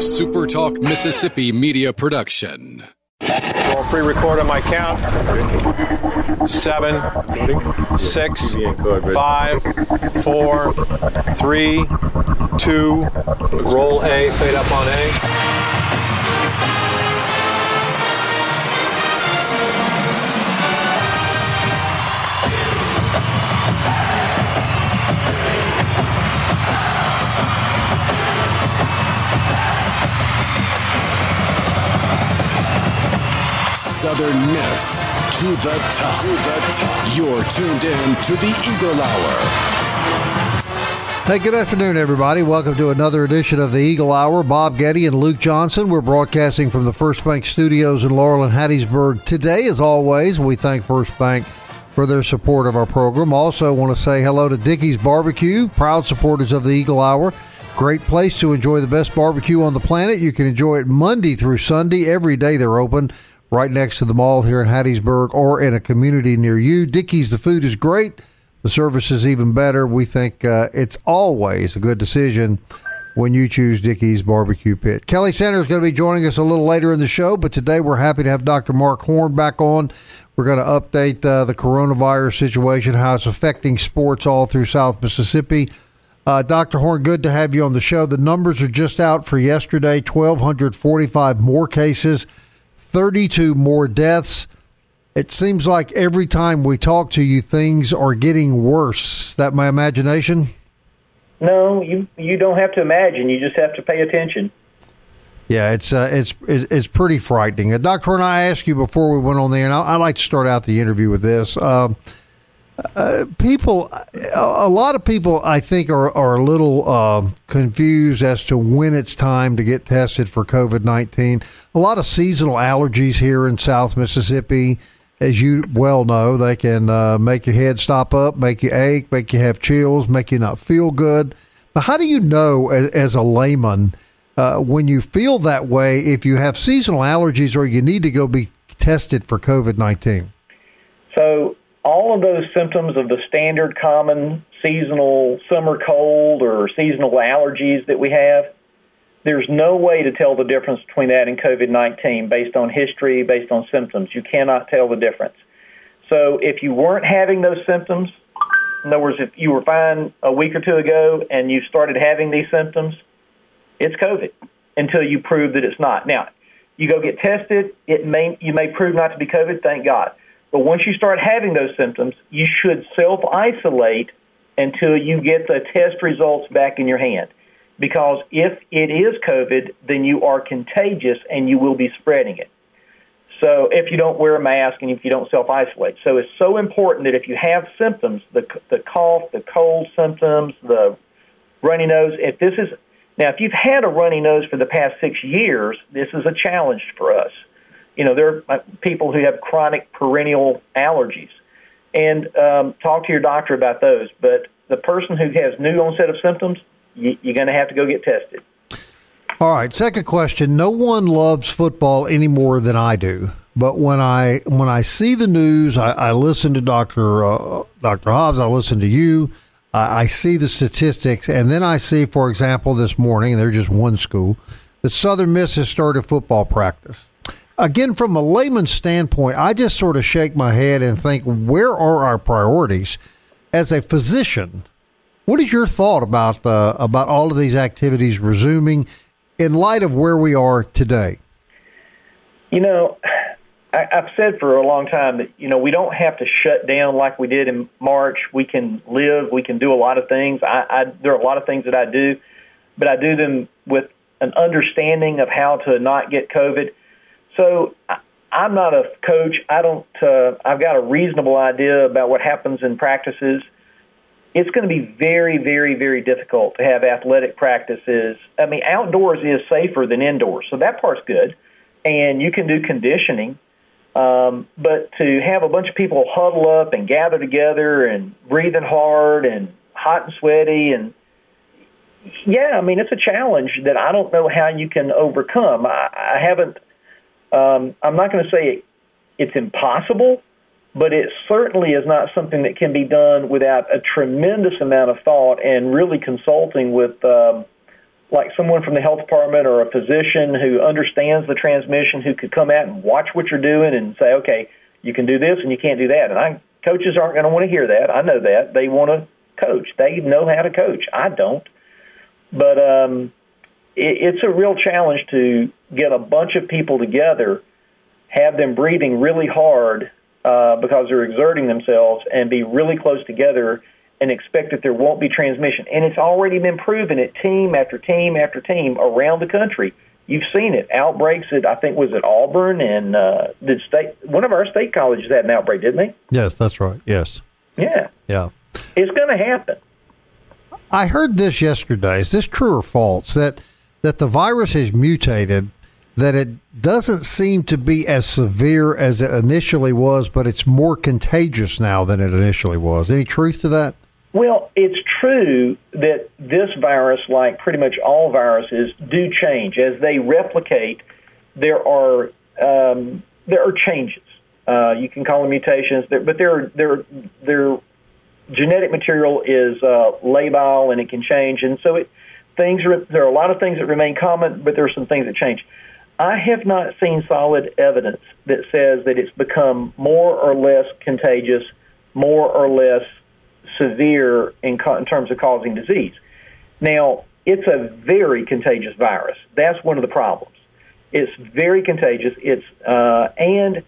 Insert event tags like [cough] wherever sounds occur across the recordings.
SuperTalk Mississippi media production. I'll pre-record on my count. Seven, six, five, four, three, two. Roll A. Fade up on A. Southern Miss to the top. To the top. You're tuned in to the Eagle Hour. Hey, good afternoon, everybody. Welcome to another edition of the Eagle Hour. Bob Getty and Luke Johnson. We're broadcasting from the First Bank Studios in Laurel and Hattiesburg. Today, as always, we thank First Bank for their support of our program. Also, want to say hello to Dickey's Barbecue, proud supporters of the Eagle Hour. Great place to enjoy the best barbecue on the planet. You can enjoy it Monday through Sunday. Every day they're open right next to the mall here in Hattiesburg or in a community near you. Dickey's, the food is great. The service is even better. We think uh, it's always a good decision when you choose Dickey's Barbecue Pit. Kelly Sanders is going to be joining us a little later in the show, but today we're happy to have Dr. Mark Horn back on. We're going to update uh, the coronavirus situation, how it's affecting sports all through South Mississippi. Uh, Dr. Horn, good to have you on the show. The numbers are just out for yesterday 1,245 more cases, 32 more deaths. It seems like every time we talk to you, things are getting worse. Is that my imagination? No, you you don't have to imagine. You just have to pay attention. Yeah, it's uh, it's it's pretty frightening. Uh, Dr. and I asked you before we went on there, and I, I like to start out the interview with this. Uh, people, a lot of people, I think, are are a little uh, confused as to when it's time to get tested for COVID nineteen. A lot of seasonal allergies here in South Mississippi, as you well know, they can uh, make your head stop up, make you ache, make you have chills, make you not feel good. But how do you know, as, as a layman, uh, when you feel that way, if you have seasonal allergies or you need to go be tested for COVID nineteen? So all of those symptoms of the standard common seasonal summer cold or seasonal allergies that we have, there's no way to tell the difference between that and COVID 19 based on history, based on symptoms. You cannot tell the difference. So if you weren't having those symptoms, in other words, if you were fine a week or two ago and you started having these symptoms, it's COVID until you prove that it's not. Now, you go get tested, it may you may prove not to be COVID, thank God. But once you start having those symptoms, you should self isolate until you get the test results back in your hand. Because if it is COVID, then you are contagious and you will be spreading it. So if you don't wear a mask and if you don't self isolate. So it's so important that if you have symptoms, the, the cough, the cold symptoms, the runny nose, if this is, now if you've had a runny nose for the past six years, this is a challenge for us you know, there are people who have chronic perennial allergies. And um, talk to your doctor about those. But the person who has new onset of symptoms, you, you're going to have to go get tested. All right. Second question. No one loves football any more than I do. But when I when I see the news, I, I listen to Doctor uh, Doctor Dobbs. I listen to you. I, I see the statistics, and then I see, for example, this morning, they're just one school, that Southern Miss has started football practice again, from a layman's standpoint, I just sort of shake my head and think, where are our priorities? As a physician, what is your thought about uh, about all of these activities resuming in light of where we are today? You know, I, I've said for a long time that you know we don't have to shut down like we did in March. We can live. We can do a lot of things. I, I there are a lot of things that I do, but I do them with an understanding of how to not get COVID so I'm not a coach. I don't. Uh, I've got a reasonable idea about what happens in practices. It's going to be very, very, very difficult to have athletic practices. I mean, outdoors is safer than indoors, so that part's good, and you can do conditioning. Um, but to have a bunch of people huddle up and gather together and breathing hard and hot and sweaty and yeah, I mean it's a challenge that I don't know how you can overcome. I, I haven't um, I'm not going to say it's impossible, but it certainly is not something that can be done without a tremendous amount of thought and really consulting with um, like someone from the health department or a physician who understands the transmission who could come out and watch what you're doing and say, okay, you can do this and you can't do that. And I, coaches aren't going to want to hear that. I know that. They want to coach. They know how to coach. I don't. But um, it, it's a real challenge to get a bunch of people together, have them breathing really hard uh, because they're exerting themselves, and be really close together and expect that there won't be transmission. And it's already been proven at team after team after team around the country. You've seen it. Outbreaks at I think was at Auburn and uh, did state one of our state colleges had an outbreak, didn't they? Yes, that's right. Yes. Yeah. Yeah. It's going to happen. I heard this yesterday. Is this true or false that that the virus has mutated? That it doesn't seem to be as severe as it initially was, but it's more contagious now than it initially was. Any truth to that? Well, it's true that this virus, like pretty much all viruses, do change as they replicate. There are um, there are changes. Uh, you can call them mutations, but their their their genetic material is uh, labile and it can change, and so it things are, there are a lot of things that remain common, but there are some things that change. I have not seen solid evidence that says that it's become more or less contagious, more or less severe in, co- in terms of causing disease. Now, it's a very contagious virus. That's one of the problems. It's very contagious. It's uh, and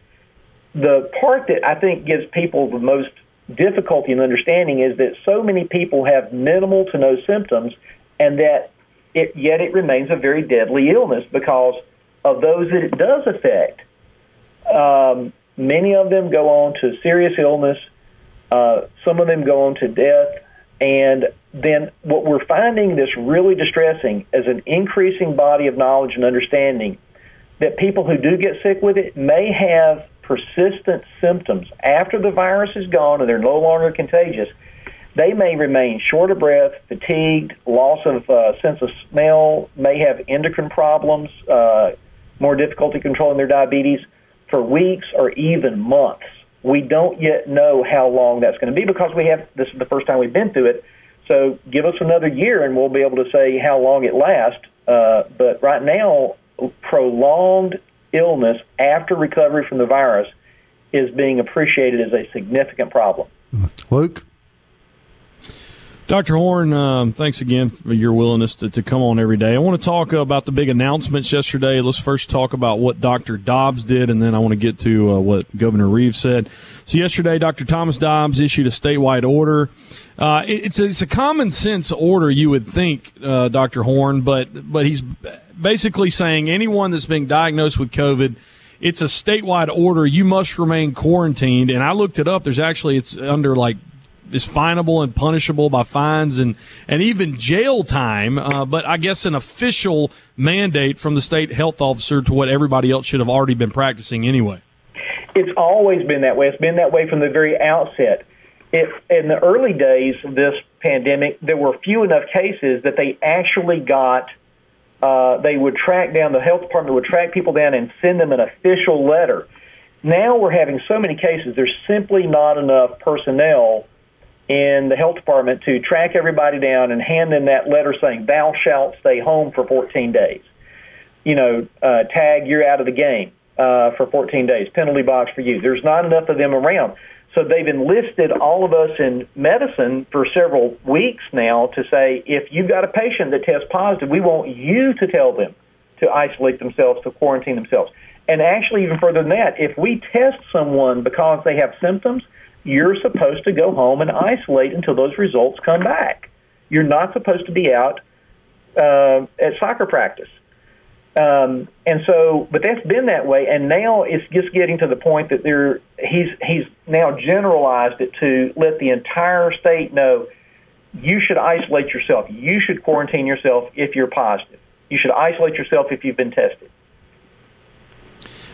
the part that I think gives people the most difficulty in understanding is that so many people have minimal to no symptoms, and that it, yet it remains a very deadly illness because of those that it does affect. Um, many of them go on to serious illness uh, some of them go on to death. And then what we're finding that's really distressing is an increasing body of knowledge and understanding that people who do get sick with it may have persistent symptoms after the virus is gone and they're no longer contagious. They may remain short of breath, fatigued, loss of uh, sense of smell, may have endocrine problems, uh, more difficulty controlling their diabetes for weeks or even months. We don't yet know how long that's going to be because we have this is the first time we've been through it. So give us another year and we'll be able to say how long it lasts. Uh, but right now, prolonged illness after recovery from the virus is being appreciated as a significant problem. Luke? Dr. Horn, um, thanks again for your willingness to, to come on every day. I want to talk about the big announcements yesterday. Let's first talk about what Dr. Dobbs did, and then I want to get to uh, what Governor Reeves said. So, yesterday, Dr. Thomas Dobbs issued a statewide order. Uh, it, it's, a, it's a common sense order, you would think, uh, Dr. Horn, but, but he's basically saying anyone that's being diagnosed with COVID it's a statewide order. You must remain quarantined. And I looked it up. There's actually, it's under like is finable and punishable by fines and and even jail time. Uh, but I guess an official mandate from the state health officer to what everybody else should have already been practicing anyway. It's always been that way. It's been that way from the very outset. If in the early days of this pandemic, there were few enough cases that they actually got. Uh, they would track down the health department would track people down and send them an official letter. Now we're having so many cases. There's simply not enough personnel in the health department to track everybody down and hand them that letter saying, thou shalt stay home for 14 days. You know, uh, tag, you're out of the game uh, for 14 days, penalty box for you. There's not enough of them around. So they've enlisted all of us in medicine for several weeks now to say, if you've got a patient that tests positive, we want you to tell them to isolate themselves, to quarantine themselves. And actually, even further than that, if we test someone because they have symptoms, you're supposed to go home and isolate until those results come back. You're not supposed to be out uh, at soccer practice. Um, and so, but that's been that way, and now it's just getting to the point that there he's he's now generalized it to let the entire state know you should isolate yourself. You should quarantine yourself if you're positive. You should isolate yourself if you've been tested.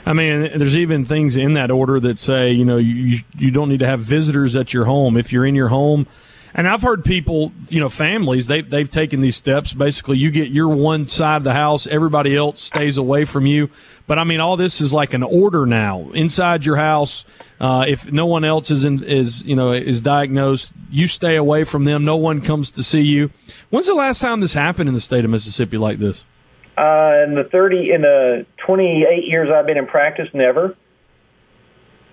I mean, there's even things in that order that say, you know, you you don't need to have visitors at your home if you're in your home. And I've heard people, you know, families, they, they've taken these steps. Basically, you get your one side of the house, everybody else stays away from you. But I mean, all this is like an order now inside your house. Uh, if no one else is in, is, you know, is diagnosed, you stay away from them. No one comes to see you. When's the last time this happened in the state of Mississippi like this? Uh, in the 30, in the 28 years I've been in practice, never.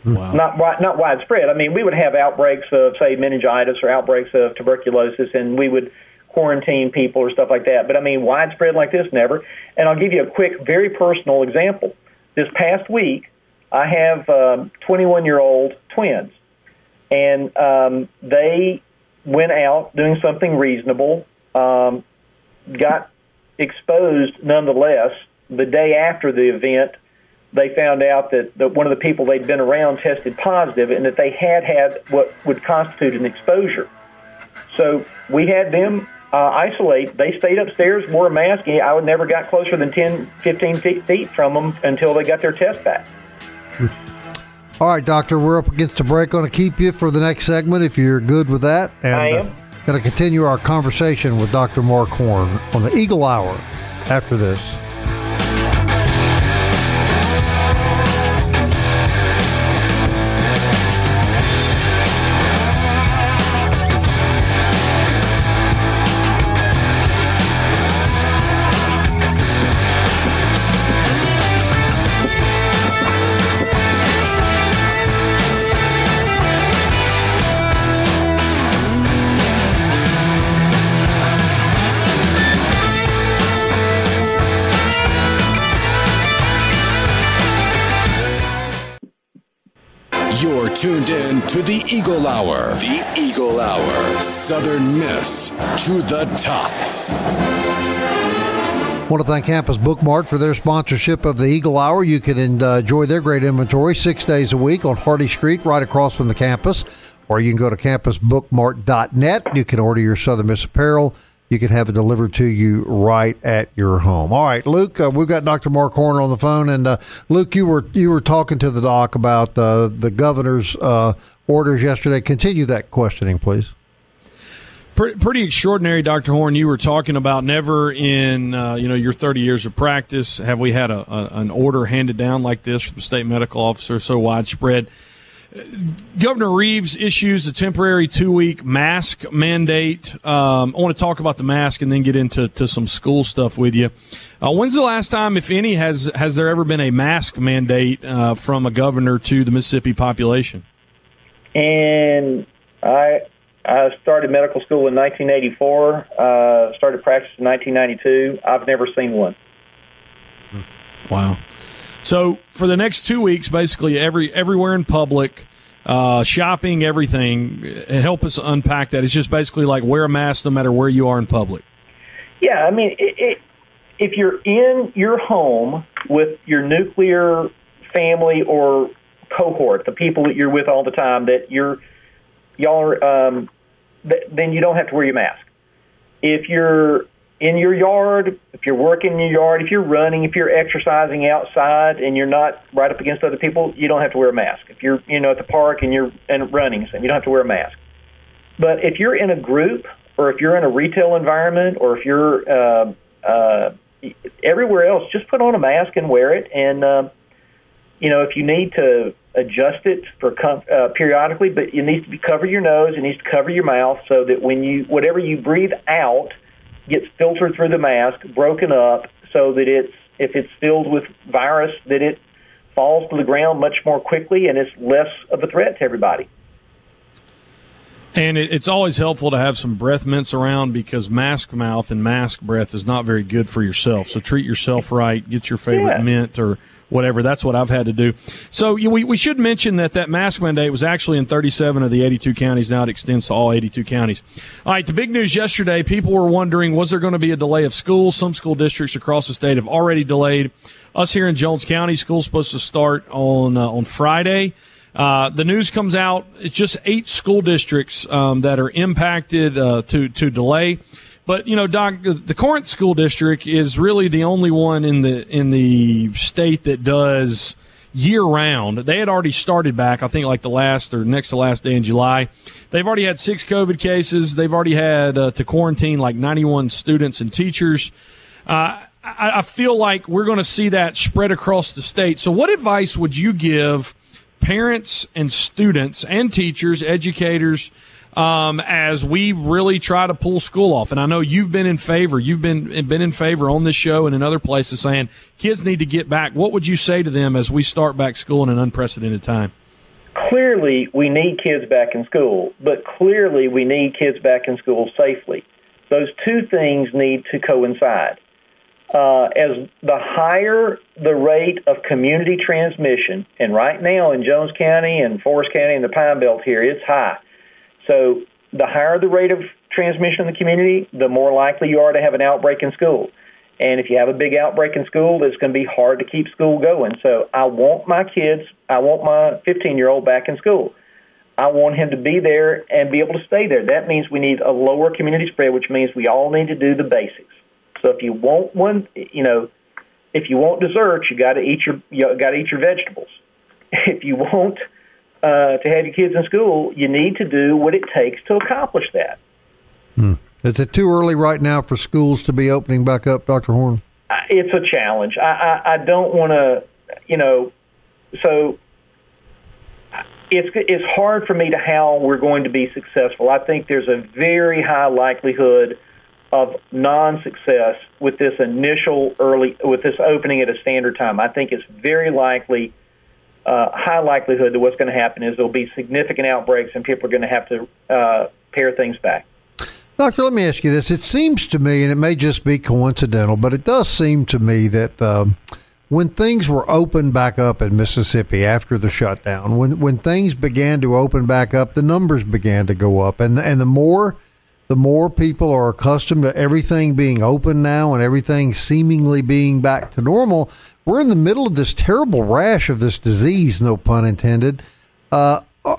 Wow. Not not widespread. I mean, we would have outbreaks of say meningitis or outbreaks of tuberculosis, and we would quarantine people or stuff like that. But I mean, widespread like this, never. And I'll give you a quick, very personal example. This past week, I have 21 um, year old twins, and um, they went out doing something reasonable, um, got exposed nonetheless the day after the event they found out that, that one of the people they'd been around tested positive and that they had had what would constitute an exposure. So we had them uh, isolate. They stayed upstairs, wore a mask. I would never got closer than 10, 15 feet from them until they got their test back. All right, doctor, we're up against a break. Going to keep you for the next segment if you're good with that. And, I am. Uh, going to continue our conversation with Dr. Mark Horn on the Eagle Hour after this. Tuned in to the Eagle Hour. The Eagle Hour. Southern Miss to the top. I want to thank Campus Bookmart for their sponsorship of the Eagle Hour. You can uh, enjoy their great inventory six days a week on Hardy Street, right across from the campus. Or you can go to campusbookmart.net. You can order your Southern Miss apparel you can have it delivered to you right at your home. All right, Luke, uh, we've got Dr. Mark Horner on the phone, and uh, Luke, you were you were talking to the doc about uh, the governor's uh, orders yesterday. Continue that questioning, please. Pretty, extraordinary, Dr. Horn. You were talking about never in uh, you know your 30 years of practice have we had a, a, an order handed down like this from the state medical officer so widespread. Governor Reeves issues a temporary two week mask mandate. Um, I want to talk about the mask and then get into to some school stuff with you. Uh, when's the last time, if any, has has there ever been a mask mandate uh, from a governor to the Mississippi population? And I I started medical school in 1984. Uh, started practice in 1992. I've never seen one. Wow. So for the next two weeks, basically every everywhere in public, uh, shopping, everything. Help us unpack that. It's just basically like wear a mask no matter where you are in public. Yeah, I mean, it, it, if you're in your home with your nuclear family or cohort, the people that you're with all the time, that you're y'all are, um, th- then you don't have to wear your mask. If you're in your yard, if you're working in your yard, if you're running, if you're exercising outside and you're not right up against other people, you don't have to wear a mask. If you're, you know, at the park and you're and running, you don't have to wear a mask. But if you're in a group or if you're in a retail environment or if you're uh, uh, everywhere else, just put on a mask and wear it. And uh, you know, if you need to adjust it for com- uh, periodically, but it needs to be cover your nose, it needs to cover your mouth, so that when you whatever you breathe out gets filtered through the mask, broken up, so that it's if it's filled with virus, that it falls to the ground much more quickly and it's less of a threat to everybody. And it's always helpful to have some breath mints around because mask mouth and mask breath is not very good for yourself. So treat yourself right. Get your favorite yeah. mint or whatever. That's what I've had to do. So we, we should mention that that mask mandate was actually in 37 of the 82 counties. Now it extends to all 82 counties. All right, the big news yesterday, people were wondering, was there going to be a delay of schools? Some school districts across the state have already delayed. Us here in Jones County, school's supposed to start on, uh, on Friday. Uh, the news comes out. It's just eight school districts um, that are impacted uh, to to delay. But you know, Doc, the Corinth School District is really the only one in the in the state that does year round. They had already started back, I think, like the last or next to last day in July. They've already had six COVID cases. They've already had uh, to quarantine like 91 students and teachers. Uh, I, I feel like we're going to see that spread across the state. So, what advice would you give parents and students and teachers, educators? Um, as we really try to pull school off. And I know you've been in favor. You've been been in favor on this show and in other places saying kids need to get back. What would you say to them as we start back school in an unprecedented time? Clearly, we need kids back in school, but clearly, we need kids back in school safely. Those two things need to coincide. Uh, as the higher the rate of community transmission, and right now in Jones County and Forest County and the Pine Belt here, it's high so the higher the rate of transmission in the community, the more likely you are to have an outbreak in school. And if you have a big outbreak in school, it's going to be hard to keep school going. So I want my kids, I want my 15 year old back in school. I want him to be there and be able to stay there. That means we need a lower community spread, which means we all need to do the basics. So if you want one, you know, if you want dessert, you got to eat your you got to eat your vegetables. [laughs] If you want uh, to have your kids in school, you need to do what it takes to accomplish that. Hmm. Is it too early right now for schools to be opening back up, Dr. Horn? It's a challenge. I, I, I don't want to, you know, so it's it's hard for me to how we're going to be successful. I think there's a very high likelihood of non-success with this initial early with this opening at a standard time. I think it's very likely uh, high likelihood that what's going to happen is there'll be significant outbreaks and people are going to have to uh, pare things back. Doctor, let me ask you this. It seems to me, and it may just be coincidental, but it does seem to me that um, when things were opened back up in Mississippi after the shutdown, when when things began to open back up, the numbers began to go up, and and the more the more people are accustomed to everything being open now and everything seemingly being back to normal, we're in the middle of this terrible rash of this disease, no pun intended. Uh, uh,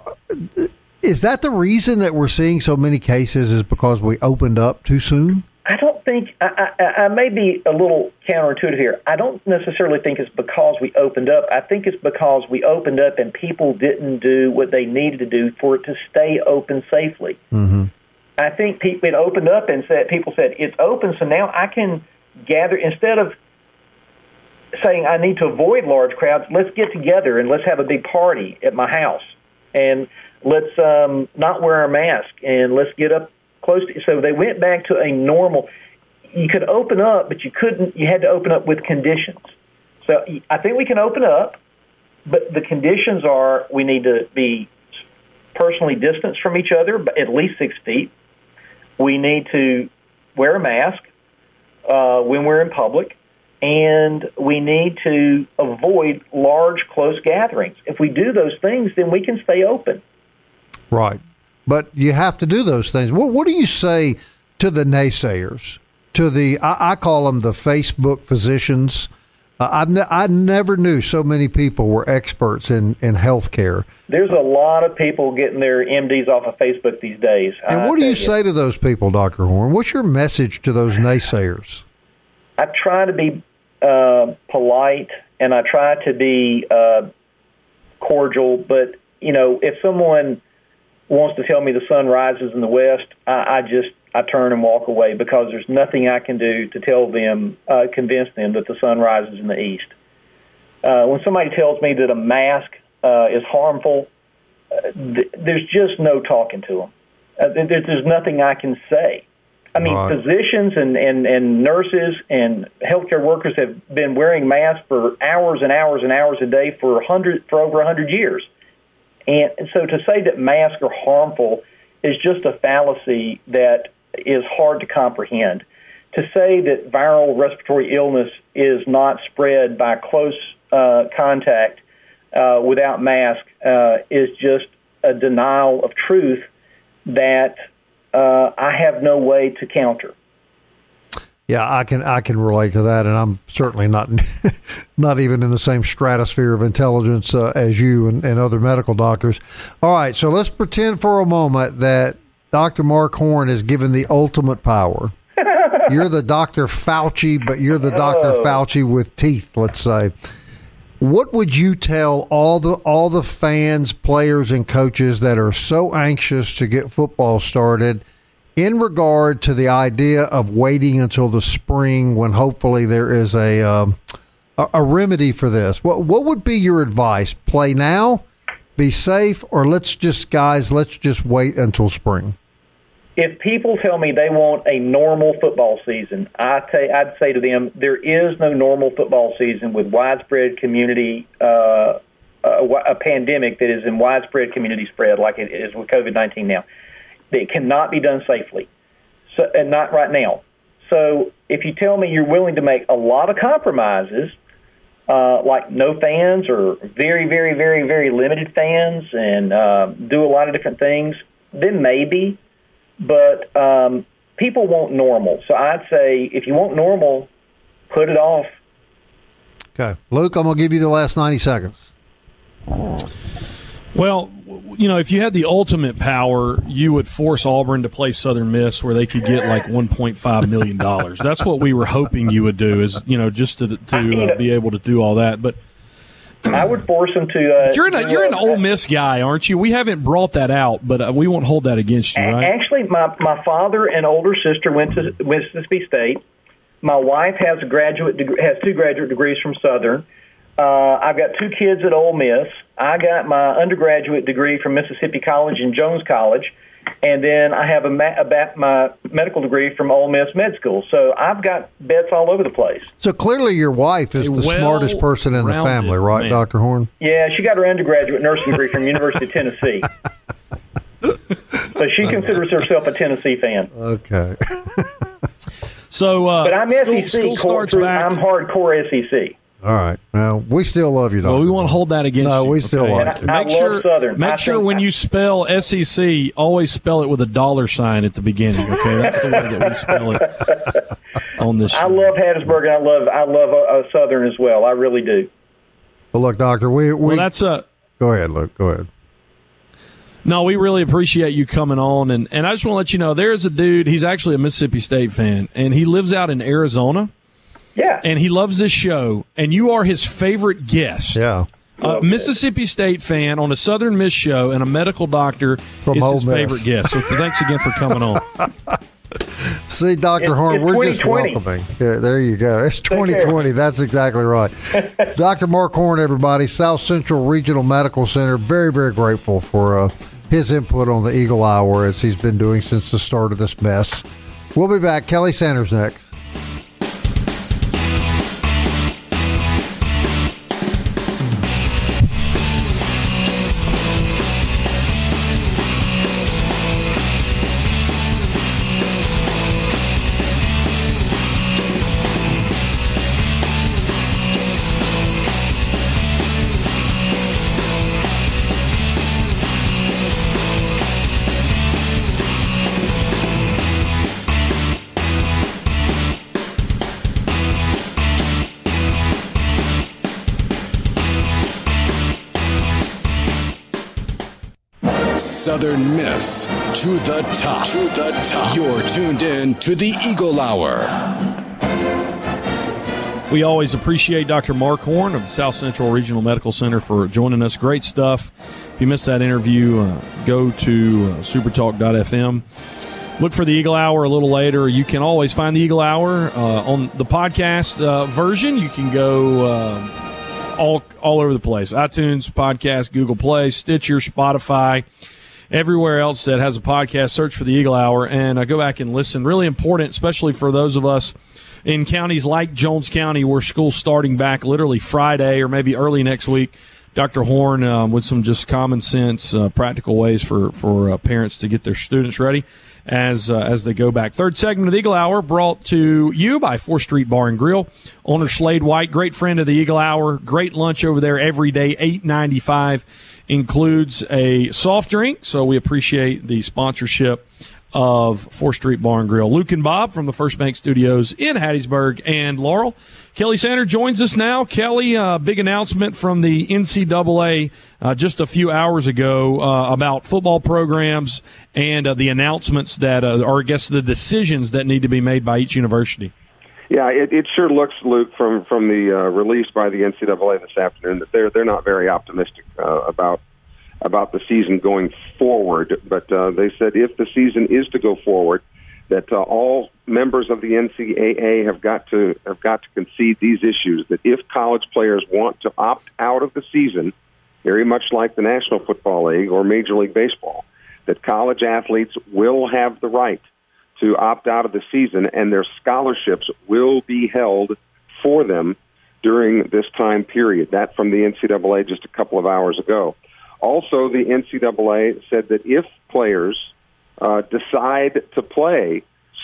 is that the reason that we're seeing so many cases? Is because we opened up too soon? I don't think I, I, I may be a little counterintuitive here. I don't necessarily think it's because we opened up. I think it's because we opened up and people didn't do what they needed to do for it to stay open safely. Mm-hmm. I think people it opened up and said people said it's open, so now I can gather instead of saying I need to avoid large crowds. Let's get together and let's have a big party at my house, and let's um, not wear our mask and let's get up close. To, so they went back to a normal. You could open up, but you couldn't. You had to open up with conditions. So I think we can open up, but the conditions are we need to be personally distanced from each other, at least six feet. We need to wear a mask uh, when we're in public and we need to avoid large, close gatherings. If we do those things, then we can stay open. Right. But you have to do those things. What, what do you say to the naysayers? To the, I, I call them the Facebook physicians. Uh, I've ne- I never knew so many people were experts in, in healthcare. There's a lot of people getting their MDs off of Facebook these days. And what do you, you say to those people, Dr. Horn? What's your message to those naysayers? I try to be uh, polite and I try to be uh, cordial, but you know, if someone wants to tell me the sun rises in the west, I, I just I turn and walk away because there's nothing I can do to tell them, uh, convince them that the sun rises in the east. Uh, when somebody tells me that a mask uh, is harmful, uh, th- there's just no talking to them. Uh, there's, there's nothing I can say. I mean, right. physicians and, and, and nurses and healthcare workers have been wearing masks for hours and hours and hours a day for hundred for over a hundred years, and so to say that masks are harmful is just a fallacy that is hard to comprehend. To say that viral respiratory illness is not spread by close uh, contact uh, without mask uh, is just a denial of truth that uh, I have no way to counter. Yeah, I can I can relate to that, and I'm certainly not [laughs] not even in the same stratosphere of intelligence uh, as you and, and other medical doctors. All right, so let's pretend for a moment that Dr. Mark Horn is given the ultimate power. [laughs] you're the Dr. Fauci, but you're the Dr. Oh. Fauci with teeth, let's say. what would you tell all the all the fans, players, and coaches that are so anxious to get football started in regard to the idea of waiting until the spring when hopefully there is a um, a, a remedy for this? What what would be your advice? Play now, be safe, or let's just guys, let's just wait until spring if people tell me they want a normal football season, I t- I'd say to them, there is no normal football season with widespread community, uh, a, a pandemic that is in widespread community spread like it is with COVID 19 now. It cannot be done safely, so, and not right now. So if you tell me you're willing to make a lot of compromises, uh, like no fans or very, very, very, very limited fans and uh, do a lot of different things, then maybe but um, people want normal. So I'd say if you want normal, put it off. Okay, Luke, I'm gonna give you the last ninety seconds. Well, you know, if you had the ultimate power, you would force Auburn to play Southern Miss where they could get like 1.5 million dollars. That's what we were hoping you would do, is you know, just to to uh, be able to do all that. But I would force him to. Uh, you're an, you're an Ole Miss guy, aren't you? We haven't brought that out, but uh, we won't hold that against you, right? Actually, my my father and older sister went to Mississippi State. My wife has a graduate has two graduate degrees from Southern. Uh, I've got two kids at Ole Miss. I got my undergraduate degree from Mississippi College and Jones College and then I have a, ma- a my medical degree from Ole Miss Med School. So I've got bets all over the place. So clearly, your wife is a the smartest person in the family, right, man. Doctor Horn? Yeah, she got her undergraduate nursing degree from University of Tennessee. so she considers herself a Tennessee fan. Okay. so, uh, but I'm school, SEC. School starts back. I'm hardcore SEC. All right. Well, we still love you, though. Well, we won't hold that against no, you. No, we still okay? like you. Make sure, Southern. Make I sure when you spell SEC, always spell it with a dollar sign at the beginning. Okay, that's the way that we spell it [laughs] on this. Show. I love Hattiesburg, and I love I love uh, uh, Southern as well. I really do. Well, look, Doctor, we, we well, that's a. Go ahead, Luke. Go ahead. No, we really appreciate you coming on, and and I just want to let you know there's a dude. He's actually a Mississippi State fan, and he lives out in Arizona yeah. And he loves this show, and you are his favorite guest. Yeah. A Mississippi State fan on a Southern Miss show, and a medical doctor From is Ole his Miss. favorite guest. So thanks again for coming on. [laughs] See, Dr. Horn, we're just welcoming. Yeah, there you go. It's 2020. That's exactly right. [laughs] Dr. Mark Horn, everybody, South Central Regional Medical Center, very, very grateful for uh, his input on the Eagle Hour as he's been doing since the start of this mess. We'll be back. Kelly Sanders next. To the top. To the top. You're tuned in to the Eagle Hour. We always appreciate Dr. Mark Horn of the South Central Regional Medical Center for joining us. Great stuff. If you missed that interview, uh, go to uh, supertalk.fm. Look for the Eagle Hour a little later. You can always find the Eagle Hour uh, on the podcast uh, version. You can go uh, all all over the place: iTunes, podcast, Google Play, Stitcher, Spotify everywhere else that has a podcast. Search for the Eagle Hour and uh, go back and listen. Really important, especially for those of us in counties like Jones County where school's starting back literally Friday or maybe early next week. Dr. Horn um, with some just common sense, uh, practical ways for for uh, parents to get their students ready as uh, as they go back. Third segment of the Eagle Hour brought to you by Fourth Street Bar and Grill. Owner Slade White, great friend of the Eagle Hour. Great lunch over there every day, eight ninety five includes a soft drink. So we appreciate the sponsorship of Fourth Street Bar and Grill. Luke and Bob from the First Bank Studios in Hattiesburg and Laurel. Kelly Sander joins us now. Kelly, uh, big announcement from the NCAA uh, just a few hours ago uh, about football programs and uh, the announcements that, uh, or I guess the decisions that need to be made by each university. Yeah, it, it sure looks, Luke, from from the uh, release by the NCAA this afternoon that they're they're not very optimistic about about the season going forward. But they said if the season is to go forward, that all members of the NCAA have got to have got to concede these issues. That if college players want to opt out of the season, very much like the National Football League or Major League Baseball, that college athletes will have the right to opt out of the season, and their scholarships will be held for them during this time period. That from the NCAA just a couple of hours ago. Also, the NCAA said that if players uh, decide to play,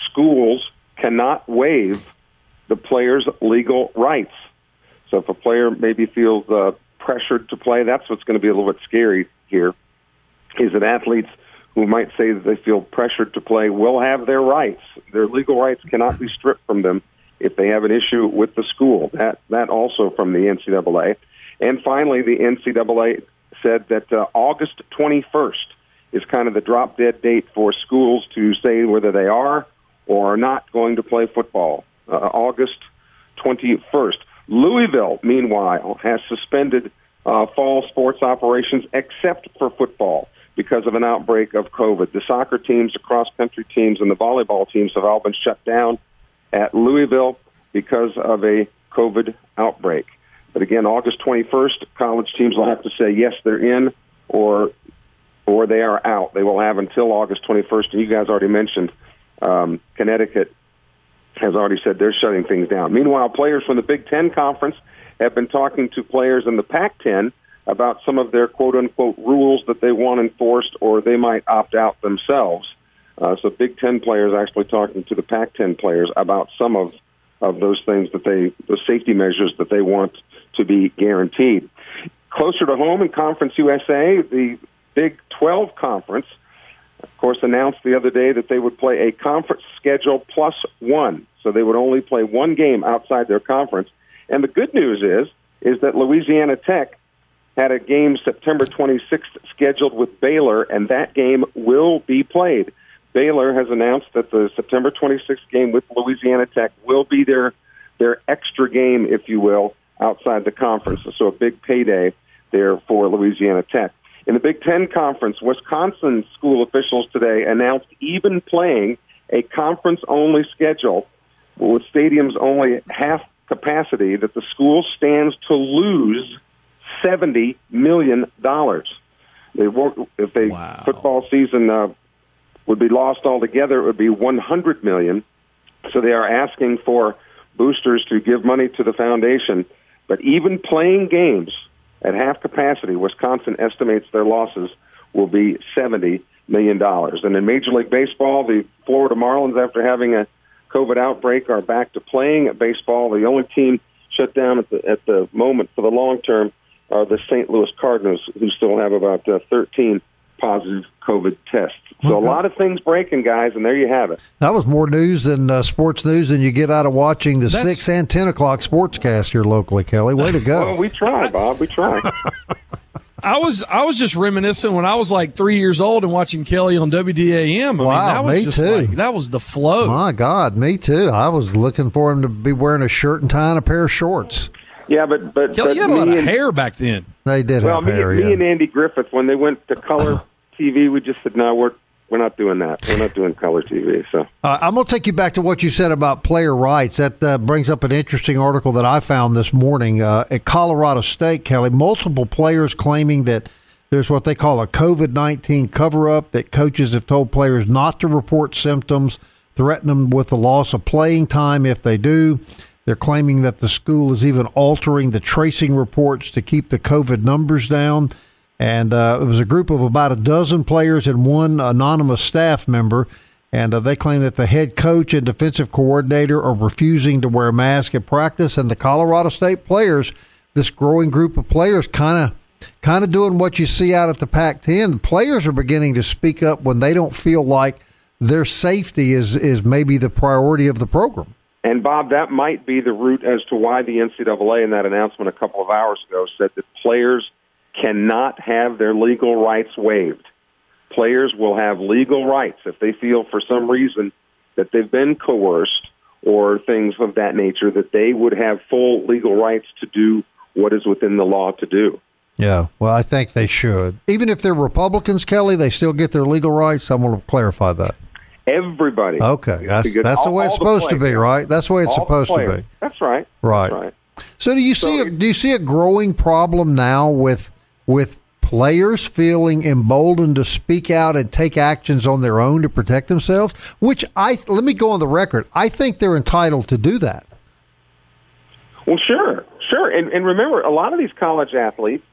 schools cannot waive the player's legal rights. So if a player maybe feels uh, pressured to play, that's what's going to be a little bit scary here, is that athletes who might say that they feel pressured to play will have their rights. Their legal rights cannot be stripped from them if they have an issue with the school. That that also from the NCAA. And finally, the NCAA said that uh, August 21st is kind of the drop dead date for schools to say whether they are or are not going to play football. Uh, August 21st. Louisville, meanwhile, has suspended uh, fall sports operations except for football because of an outbreak of COVID. The soccer teams, the cross country teams, and the volleyball teams have all been shut down at Louisville because of a COVID outbreak. But again, August 21st, college teams will have to say yes, they're in, or or they are out. They will have until August 21st. And you guys already mentioned um, Connecticut has already said they're shutting things down. Meanwhile, players from the Big Ten Conference have been talking to players in the Pac 10 about some of their quote unquote rules that they want enforced or they might opt out themselves. Uh, so Big Ten players actually talking to the Pac 10 players about some of, of those things that they, the safety measures that they want to be guaranteed. Closer to home in Conference USA, the Big 12 Conference, of course, announced the other day that they would play a conference schedule plus one. So they would only play one game outside their conference. And the good news is, is that Louisiana Tech had a game September 26th scheduled with Baylor, and that game will be played. Baylor has announced that the September 26th game with Louisiana Tech will be their their extra game, if you will, outside the conference. So a big payday there for Louisiana Tech. In the Big Ten Conference, Wisconsin school officials today announced even playing a conference only schedule with stadiums only half capacity that the school stands to lose seventy million dollars. They work if they wow. football season uh, would be lost altogether. It would be one hundred million. So they are asking for boosters to give money to the foundation. But even playing games at half capacity, Wisconsin estimates their losses will be seventy million dollars. And in Major League Baseball, the Florida Marlins, after having a COVID outbreak, are back to playing at baseball. The only team shut down at the at the moment for the long term are the St. Louis Cardinals, who still have about uh, 13 positive COVID tests. So okay. a lot of things breaking, guys, and there you have it. That was more news than uh, sports news than you get out of watching the That's... six and ten o'clock sportscast here locally, Kelly. Way to go! well, we try, Bob. We try. [laughs] I was I was just reminiscing when I was like three years old and watching Kelly on WDAM. I wow, mean, that was me just too. Like, that was the flow. My God, me too. I was looking for him to be wearing a shirt and tying a pair of shorts. Yeah, but but, Kelly, but you had a lot of and, hair back then. They did well, have me, hair. Me yeah. and Andy Griffith, when they went to color [clears throat] TV, we just said, "No, we're we're not doing that. We're not doing color TV." So uh, I'm going to take you back to what you said about player rights. That uh, brings up an interesting article that I found this morning uh, at Colorado State. Kelly, multiple players claiming that there's what they call a COVID 19 cover up. That coaches have told players not to report symptoms, threaten them with the loss of playing time if they do. They're claiming that the school is even altering the tracing reports to keep the COVID numbers down. And uh, it was a group of about a dozen players and one anonymous staff member. And uh, they claim that the head coach and defensive coordinator are refusing to wear masks at practice. And the Colorado State players, this growing group of players, kind of kind of doing what you see out at the Pac-10. The players are beginning to speak up when they don't feel like their safety is is maybe the priority of the program. And Bob, that might be the root as to why the NCAA in that announcement a couple of hours ago said that players cannot have their legal rights waived. Players will have legal rights if they feel for some reason that they've been coerced or things of that nature, that they would have full legal rights to do what is within the law to do. Yeah, well, I think they should. Even if they're Republicans, Kelly, they still get their legal rights. I want to clarify that. Everybody. Okay, that's that's the way it's all supposed to be, right? That's the way it's All supposed to be. That's right. Right. That's right. So do you see So a, do you see a growing problem now with with players feeling emboldened to speak out and take actions on their own to protect themselves? Which I let me go on the record. I think they're entitled to do that. Well, sure, sure. And, and remember, a lot of these college athletes,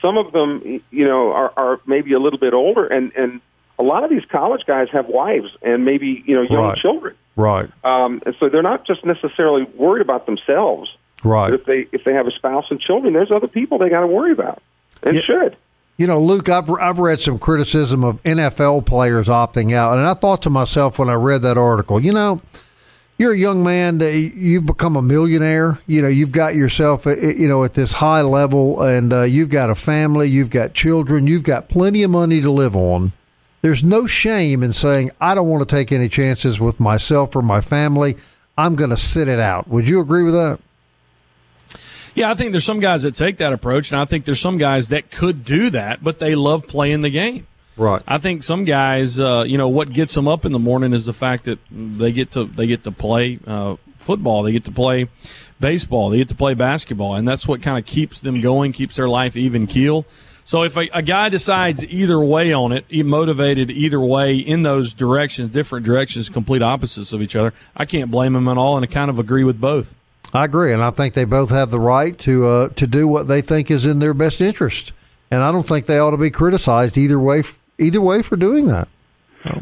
some of them, you know, are, are maybe a little bit older, and, and a lot of these college guys have wives and maybe, you know, young Right. children. Right. Um, and so they're not just necessarily worried about themselves. Right. But if they if they have a spouse and children, there's other people they got to worry about, Yeah. should. You know, Luke, I've I've read some criticism of NFL players opting out, and I thought to myself when I read that article, you know, you're a young man, that you've become a millionaire. You know, you've got yourself, uh, you know, at this high level, and uh, you've got a family, you've got children, you've got plenty of money to live on. There's no shame in saying I don't want to take any chances with myself or my family. I'm going to sit it out. Would you agree with that? Yeah, I think there's some guys that take that approach, and I think there's some guys that could do that, but they love playing the game. Right. I think some guys, uh, you know, what gets them up in the morning is the fact that they get to they get to play uh, football, they get to play baseball, they get to play basketball, and that's what kind of keeps them going, keeps their life even keel. So if a, a guy decides either way on it, motivated either way in those directions, different directions, complete opposites of each other, I can't blame him at all, and I kind of agree with both. I agree, and I think they both have the right to uh, to do what they think is in their best interest, and I don't think they ought to be criticized either way. Either way for doing that.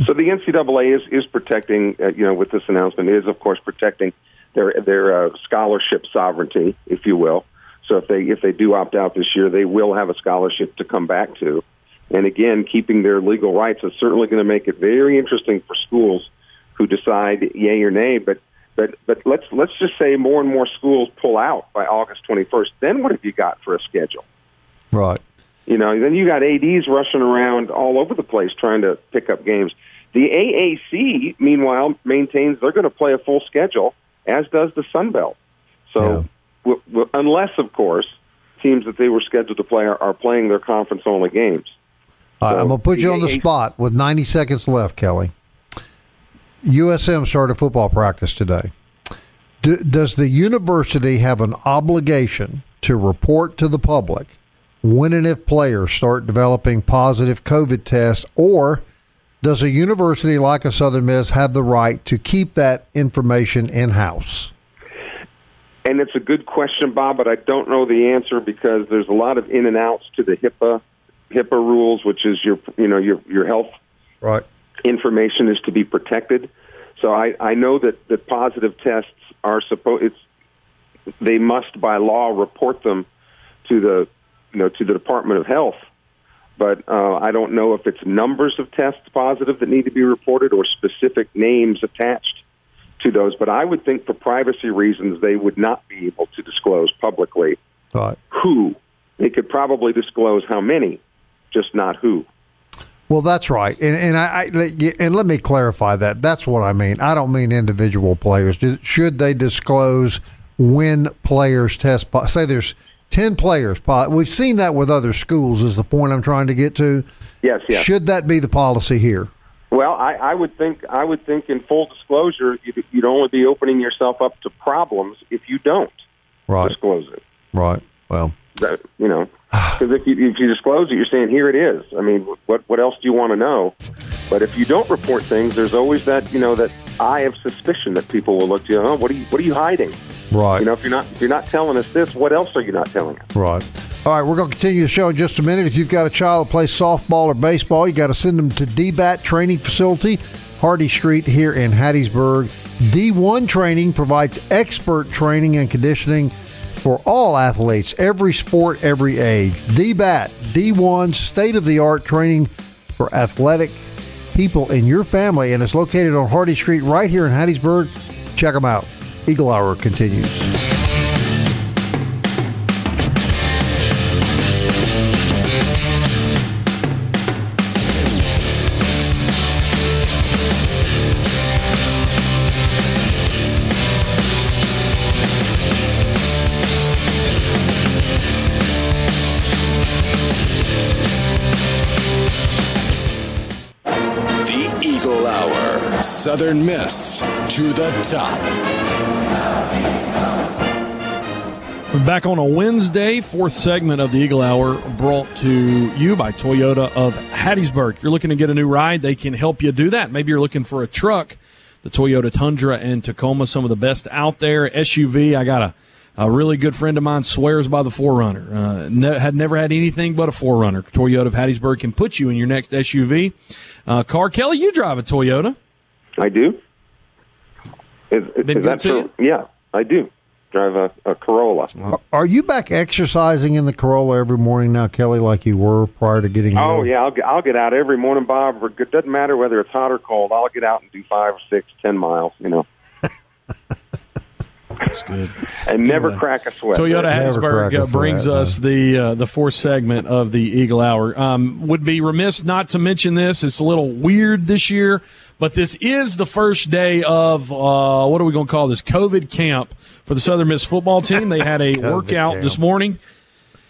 So the NCAA is is protecting, uh, you know, with this announcement is of course protecting their their uh, scholarship sovereignty, if you will. So if they if they do opt out this year, they will have a scholarship to come back to. And again, keeping their legal rights is certainly going to make it very interesting for schools who decide yay or nay. But but but let's let's just say more and more schools pull out by August 21st. Then what have you got for a schedule? Right. You know, then you got ADs rushing around all over the place trying to pick up games. The AAC, meanwhile, maintains they're going to play a full schedule, as does the Sun Belt. So, w- w- unless, of course, teams that they were scheduled to play are, are playing their conference only games. All right, I'm going to put you on the the spot with 90 seconds left, Kelly. USM started football practice today. D- does the university have an obligation to report to the public when and if players start developing positive COVID tests, or does a university like a Southern Miss have the right to keep that information in house? And it's a good question, Bob, but I don't know the answer because there's a lot of in and outs to the HIPAA HIPAA rules, which is your you know your your health Right. Information is to be protected. So I, I know that, that positive tests are supposed it's they must by law report them to the you know to the Department of Health. But uh, I don't know if it's numbers of tests positive that need to be reported or specific names attached to those. But I would think for privacy reasons they would not be able to disclose publicly Right. who. They could probably disclose how many, just not who. Well, that's right, and and I, I and let me clarify that. That's what I mean. I don't mean individual players. Should they disclose when players test? Say there's ten players. We've seen that with other schools. Is the point I'm trying to get to? Yes, yes. Should that be the policy here? Well, I, I would think I would think in full disclosure, you'd, you'd only be opening yourself up to problems if you don't Right. disclose it. Right. Well. That, you know, [sighs] because if you if you disclose it, you're saying here it is. I mean, what what else do you want to know? But if you don't report things, there's always that you know that eye of suspicion that people will look to. you. Oh, what are you what are you hiding? Right. You know, if you're not if you're not telling us this, what else are you not telling us? Right. All right, we're going to continue the show in just a minute. If you've got a child that plays softball or baseball, you got to send them to DBAT Training Facility, Hardy Street here in Hattiesburg. D1 Training provides expert training and conditioning for all athletes, every sport, every age. DBAT, D1, state of the art training for athletic people in your family, and it's located on Hardy Street right here in Hattiesburg. Check them out. Eagle Hour continues. Southern Miss to the top. We're back on a Wednesday, fourth segment of the Eagle Hour brought to you by Toyota of Hattiesburg. If you're looking to get a new ride, they can help you do that. Maybe you're looking for a truck, the Toyota Tundra and Tacoma, some of the best out there. SUV, I got a, a really good friend of mine swears by the 4Runner. Uh, ne- had never had anything but a 4Runner. Toyota of Hattiesburg can put you in your next SUV. Uh, car, Kelly, you drive a Toyota. I do. Is, Been is good that true? Yeah, I do. Drive a, a Corolla. Are you back exercising in the Corolla every morning now, Kelly, like you were prior to getting? Oh ill? yeah, I'll get, I'll get out every morning, Bob. It doesn't matter whether it's hot or cold. I'll get out and do five, or six, ten miles. You know, [laughs] That's good. [laughs] and never Anyway. crack a sweat. Toyota Never Hattiesburg crack uh, us brings that, us the uh, the fourth segment of the Eagle Hour. Um, would be remiss not to mention this. It's a little weird this year, but this is the first day of uh, what are we going to call this? COVID camp for the Southern Miss football team. They had a [laughs] workout camp. this morning.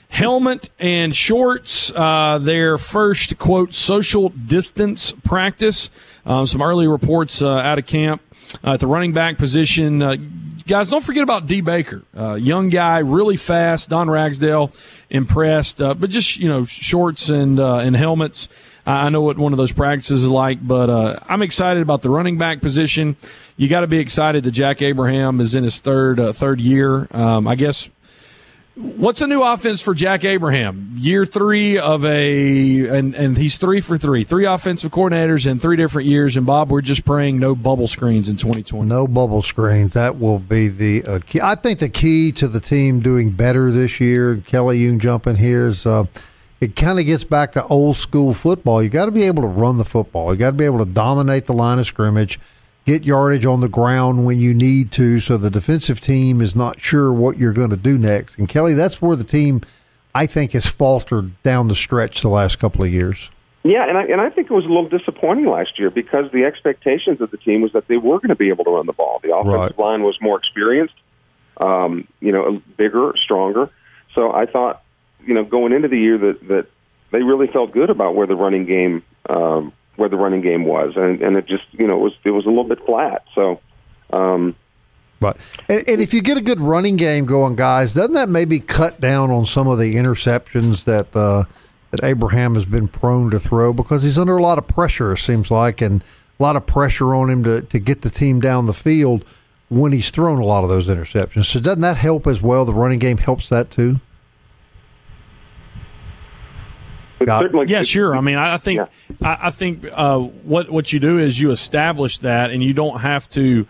Helmet and shorts, uh, their first quote social distance practice. Um, some early reports uh, out of camp uh, at the running back position. Uh, guys, don't forget about D. Baker, uh, young guy, really fast. Don Ragsdale impressed, uh, but just you know shorts and uh, and helmets. I know what one of those practices is like, but uh, I'm excited about the running back position. You got to be excited that Jack Abraham is in his third third year. Um, I guess What's a new offense for Jack Abraham? Year three of a, and, and he's three for three, three offensive coordinators in three different years. And Bob, we're just praying no bubble screens in 2020. No bubble screens. That will be the uh, key. I think the key to the team doing better this year, Kelly, you can jump in here, is uh, it kind of gets back to old school football. You got to be able to run the football. You got to be able to dominate the line of scrimmage, get yardage on the ground when you need to, so the defensive team is not sure what you're going to do next. And Kelly, that's where the team, I think, has faltered down the stretch the last couple of years. Yeah, and I and I think it was a little disappointing last year because the expectations of the team was that they were going to be able to run the ball. The offensive Right. line was more experienced, um, you know, bigger, stronger. So I thought, you know, going into the year that that they really felt good about where the running game um, where the running game was, and and it just you know it was it was a little bit flat. So. Um, But and, and if you get a good running game going, guys, doesn't that maybe cut down on some of the interceptions that uh, that Abraham has been prone to throw because he's under a lot of pressure? It seems like, and a lot of pressure on him to to get the team down the field when he's thrown a lot of those interceptions. So doesn't that help as well? The running game helps that too. it Got it. Certainly Yeah, sure. I mean, I I think Yeah. I, I think uh, what what you do is you establish that, and you don't have to.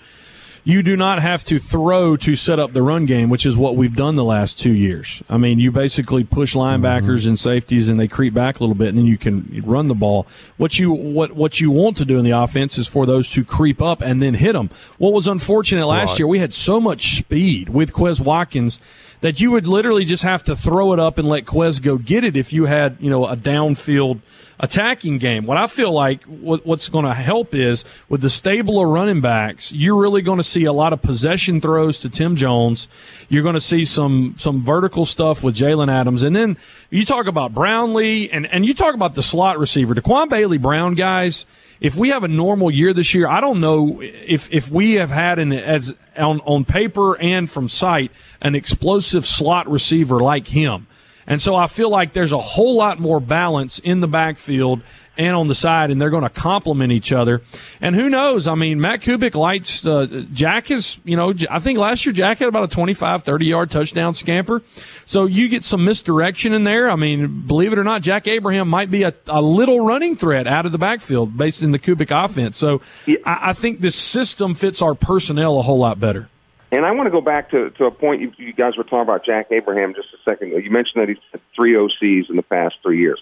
You do not have to throw to set up the run game, which is what we've done the last two years. I mean, you basically push linebackers and safeties, and they creep back a little bit, and then you can run the ball. What you what what you want to do in the offense is for those to creep up and then hit them. What was unfortunate last Right. year, we had so much speed with Quez Watkins that you would literally just have to throw it up and let Quez go get it if you had, you know, a downfield attacking game. What I feel like what, what's going to help is with the stable of running backs, you're really going to see a lot of possession throws to Tim Jones. You're going to see some some vertical stuff with Jaylond Adams, and then you talk about Brownlee and and you talk about the slot receiver, Daquan Bailey Brown guys if we have a normal year this year, I don't know if if we have had an as on on paper and from sight an explosive slot receiver like him. And so I feel like there's a whole lot more balance in the backfield and on the side, and they're going to complement each other. And who knows? I mean, Matt Kubik lights, uh, Jack is, you know, I think last year Jack had about a 25, 30 yard touchdown scamper. So you get some misdirection in there. I mean, believe it or not, Jack Abraham might be a, a little running threat out of the backfield based in the Kubik offense. So I, I think this system fits our personnel a whole lot better. And I want to go back to, to a point you, you guys were talking about Jack Abraham just a second ago. You mentioned that he's had three OCs in the past three years.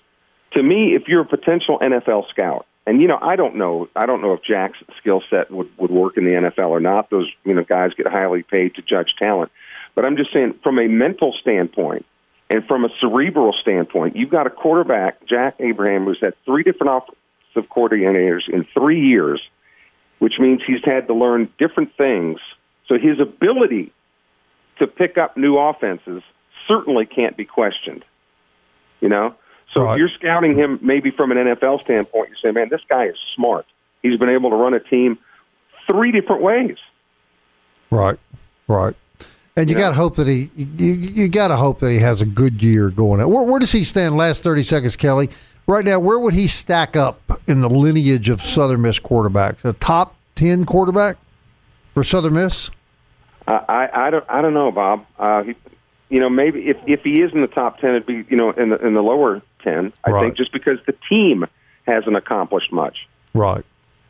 To me, if you're a potential NFL scout, and you know, I don't know, I don't know if Jack's skill set would, would work in the NFL or not. Those you know guys get highly paid to judge talent, but I'm just saying from a mental standpoint and from a cerebral standpoint, you've got a quarterback, Jack Abraham, who's had three different offensive coordinators in three years, which means he's had to learn different things. So his ability to pick up new offenses certainly can't be questioned. You know? So Right. if you're scouting him maybe from an NFL standpoint, you say, man, this guy is smart. He's been able to run a team three different ways. Right, right. And you Yeah. got to hope that he you, you got to hope that he has a good year going. Where, where does he stand? Last thirty seconds, Kelly. Right now, where would he stack up in the lineage of Southern Miss quarterbacks? A top ten quarterback for Southern Miss? I, I, I don't I don't know, Bob. Uh, he, you know, maybe if if he is in the top ten, it'd be you know in the in the lower ten. I Right. think just because the team hasn't accomplished much. Right.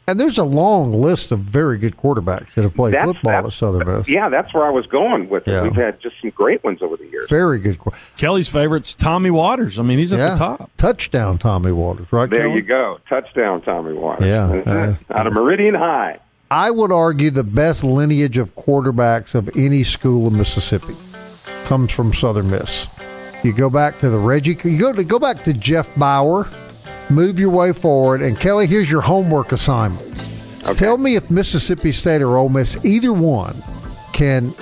And there's a long list of very good quarterbacks that have played That's- football at Southern Miss. Yeah, that's where I was going with it. Yeah. We've had just some great ones over the years. Very good. qu- Kelly's favorite's Tommy Waters. I mean, he's at Yeah. the top. Touchdown, Tommy Waters. Right. There Kelly? you go, touchdown, Tommy Waters. Yeah, Uh, uh, out of Meridian High. I would argue the best lineage of quarterbacks of any school in Mississippi comes from Southern Miss. You go back to the Reggie, you go to go back to Jeff Bower, move your way forward, and Kelly, here's your homework assignment. Tell me if Mississippi State or Ole Miss, either one, can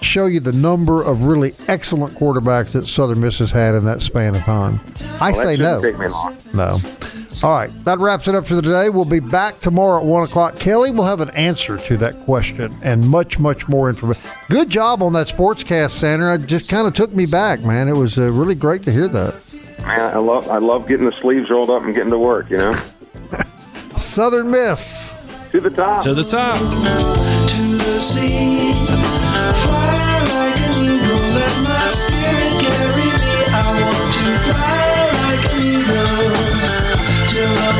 show you the number of really excellent quarterbacks that Southern Miss has had in that span of time. I Well, say no. take me long. No. All right. That wraps it up for the day. We'll be back tomorrow at 1 o'clock. Kelly will have an answer to that question and much, much more information. Good job on that Sportscast Center. It just kind of took me back, man. It was uh, really great to hear that. Man, I love I love getting the sleeves rolled up and getting to work. You know, [laughs] Southern Miss. to the top. To the top. to the sea.